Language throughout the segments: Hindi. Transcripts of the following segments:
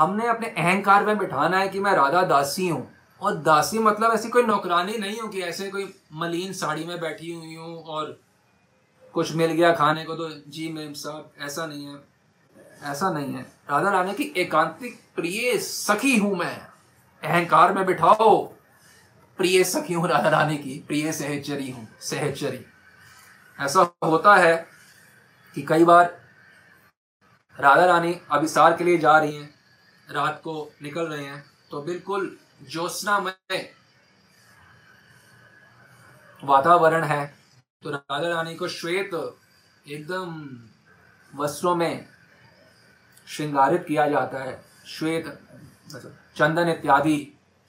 हमने अपने अहंकार में बिठाना है कि मैं राधा दासी हूँ। और दासी मतलब ऐसी कोई नौकरानी नहीं हूँ कि ऐसे कोई मलिन साड़ी में बैठी हुई हूँ और कुछ मिल गया खाने को तो जी मेम साहब ऐसा नहीं है। ऐसा नहीं है। राधा रानी की एकांतिक प्रिय सखी हूँ मैं। अहंकार में बिठाओ। प्रिय सखी हूँ राधा रानी की। प्रिय सहचरी हूँ। सहचरी। ऐसा होता है कि कई बार राधा रानी अभिसार के लिए जा रही हैं। रात को निकल रहे हैं तो बिल्कुल ज्योत्सना में वातावरण है। तो राधा रानी को श्वेत एकदम वस्त्रों में श्रृंगारित किया जाता है। श्वेत मतलब चंदन इत्यादि,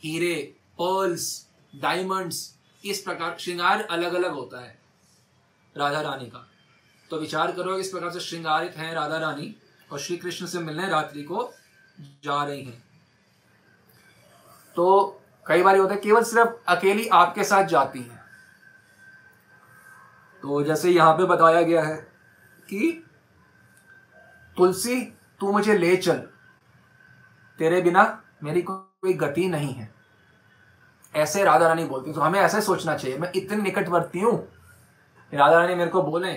हीरे, पर्ल्स, डायमंड्स, इस प्रकार श्रृंगार अलग अलग होता है राधा रानी का। तो विचार करो इस प्रकार से श्रृंगारित हैं राधा रानी, और श्री कृष्ण से मिलने रात्रि को जा रही हैं। तो कई बार होता है, केवल सिर्फ़ अकेली आपके साथ जाती हैं। तो जैसे यहाँ पे बताया गया है कि, तुलसी, तू मुझे ले चल। तेरे बिना मेरी कोई गति नहीं है। ऐसे राधा रानी बोलती तो हमें ऐसे सोचना चाहिए, मैं इतनी निकटवर्ती हूँ। राधा रानी मेरे को बोले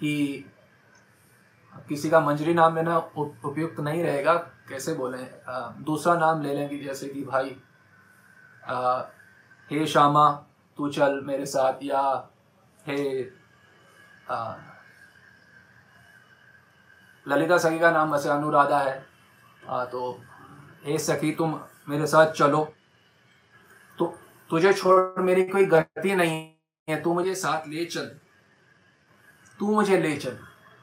कि किसी का मंजरी नाम लेना उपयुक्त नहीं रहेगा कैसे बोले? दूसरा नाम ले लेंगे जैसे कि भाई आ, हे श्यामा तू चल मेरे साथ या हे ललिता सखी का नाम वैसे अनुराधा है। आ, तो हे सखी तुम मेरे साथ चलो। तो तुझे छोड़ मेरी कोई गलती नहीं है तू मुझे साथ ले चल। तू मुझे ले चल।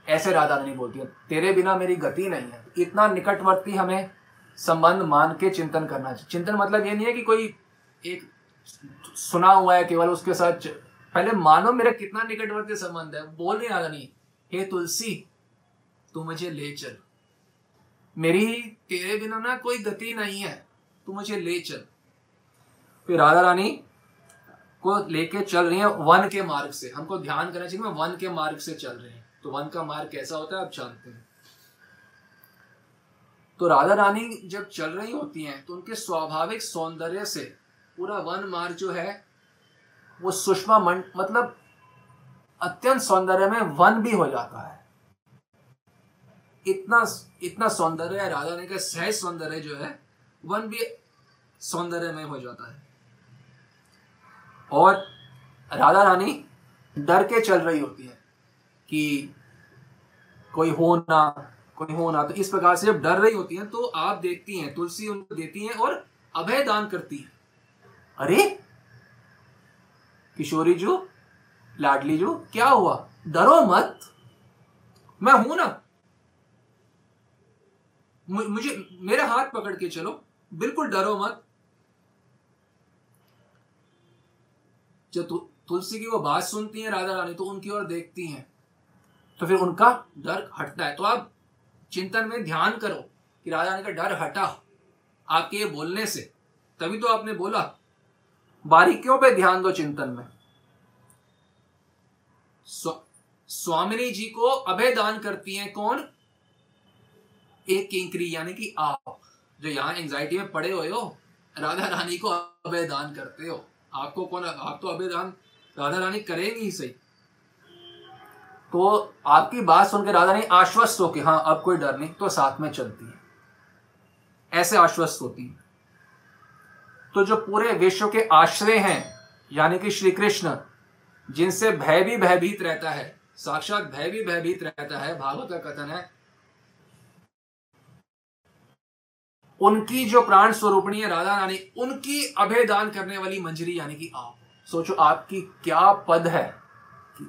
ऐसे राधा रानी बोलती है। तेरे बिना मेरी गति नहीं है। इतना निकटवर्ती हमें संबंध मान के चिंतन करना चाहिए। चिंतन मतलब ये नहीं है कि कोई एक सुना हुआ है, केवल उसके साथ पहले मानो मेरा कितना निकटवर्ती संबंध है। बोल रही नहीं। हे तुलसी, तू मुझे ले चल। मेरी, तेरे बिना ना कोई गति नहीं है। तू मुझे ले चल। फिर राधा रानी को लेके चल रही है वन के मार्ग से। हमको ध्यान करना चाहिए वन के मार्ग से चल रहे हैं। तो वन का मार्ग कैसा होता है, आप जानते हैं। तो राधा रानी जब चल रही होती हैं तो उनके स्वाभाविक सौंदर्य से पूरा वन मार्ग जो है, वो सुषमा मन मतलब अत्यंत सौंदर्य में वन भी हो जाता है। इतना इतना सौंदर्य है, राधा रानी का सहज सौंदर्य जो है, वन भी सौंदर्य में हो जाता है। और राधा रानी डर के चल रही होती है कि कोई हो ना, कोई हो ना तो इस प्रकार से जब डर रही होती हैं तो आप देखती हैं, तुलसी उनको देती हैं और अभय दान करती है। अरे, किशोरी जो, लाडली जो, क्या हुआ? डरो मत। मैं हूँ ना। मुझे, मेरा हाथ पकड़ के चलो। बिल्कुल डरो मत। जब तुलसी की वो बात सुनती है राधा रानी तो उनकी ओर देखती हैं। तो फिर उनका डर हटता है। तो आप चिंतन में ध्यान करो कि राधा रानी का डर हटा आपके ये बोलने से। तभी तो आपने बोला बारीकियों पे ध्यान दो चिंतन में। स्व, स्वामिनी जी को अभय दान करती हैं कौन? एक किंकरी यानी कि आप जो यहाँ एंजाइटी में पड़े हुए हो राधा रानी को अभय दान करते हो। आपको कौन आप तो अभय दान राधा रानी करेंगी ही सही। तो आपकी बात सुनकर राधा रानी आश्वस्त हो कि हाँ अब कोई डर नहीं तो साथ में चलती है। ऐसे आश्वस्त होती है। तो जो पूरे विश्व के आश्रय हैं, यानी कि श्री कृष्ण, जिनसे भय भी भयभीत रहता है, साक्षात भय भी भयभीत रहता है, भागवत का कथन है, उनकी जो प्राण स्वरूपणी है राधा रानी, उनकी अभेदान करने वाली मंजरी, यानी कि आप। सोचो आपकी क्या पद है।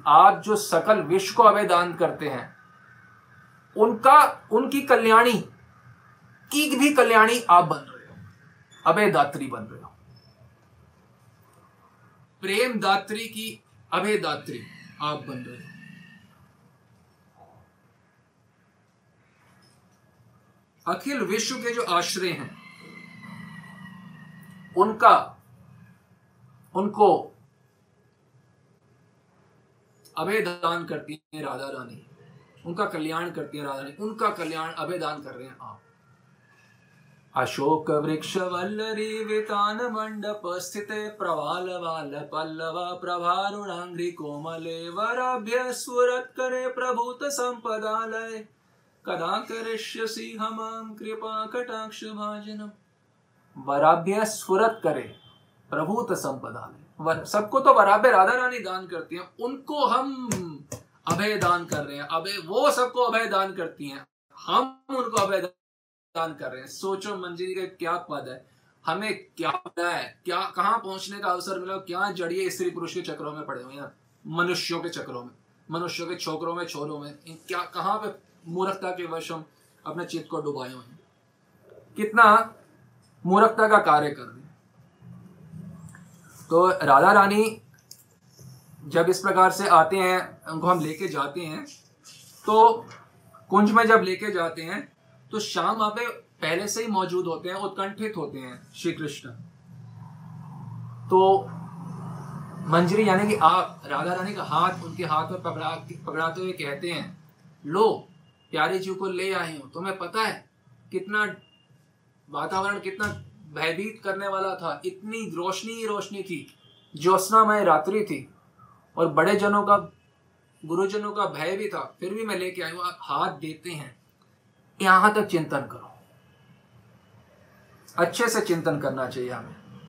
आप जो सकल विश्व को अभय दान करते हैं, उनका, उनकी कल्याणी, की भी कल्याणी आप बन रहे हो अभय दात्री बन रहे हो। प्रेम दात्री की अभय दात्री आप बन रहे हो। अखिल विश्व के जो आश्रय हैं, उनका, उनको अभय दान करती है राधा रानी। उनका कल्याण करती है राधा रानी। उनका कल्याण अभय दान कर रहे हैं आप। अशोक वृक्ष वल्लरी वितान मंडप स्थिते प्रवाल वाल पल्लव प्रभारुणांग्री कोमले वराभ्य स्फुरत करे प्रभूत संपदालय। कदा करिष्यसि हम कृपा कटाक्ष भाजनम। वराभ्य स्फुरत करे। प्रभूत संपदालय सबको तो बराबर राधा रानी दान करती हैं, उनको हम अभय दान कर रहे हैं। अभय वो सबको अभय दान करती हैं। हम उनको अभय दान कर रहे हैं। सोचो मंजिल का क्या पद है। हमें क्या पता है? क्या, कहाँ पहुँचने का अवसर मिला क्या जड़िए स्त्री पुरुष के चक्रों में पड़े हुए हैं? मनुष्यों के चक्रों में। मनुष्यों के छोकरों में, छोरों में। क्या, कहाँ पे मूर्खता के वश हम अपने चित्त को डुबाए हुए हैं? कितना मूर्खता का कार्य कर रहे तो राधा रानी जब इस प्रकार से आते हैं, उनको हम लेके जाते हैं तो कुंज में जब लेके जाते हैं तो शाम वहाँ पे पहले से ही मौजूद होते हैं, उत्कंठित होते हैं श्री कृष्ण। तो मंजरी यानी कि आप, राधा रानी का हाथ, उनके हाथ में पकड़ा, पकड़ाते हुए कहते हैं, लो, प्यारे जी को ले आई हूँ। तुम्हें पता है कितना वातावरण, कितना भयभीत करने वाला था। इतनी रोशनी ही रोशनी थी। ज्योत्नामय रात्रि थी और बड़े जनों का, गुरुजनों का भय भी था। फिर भी मैं लेके आई हूँ। हाथ देते हैं। यहाँ तक चिंतन करो। अच्छे से चिंतन करना चाहिए हमें।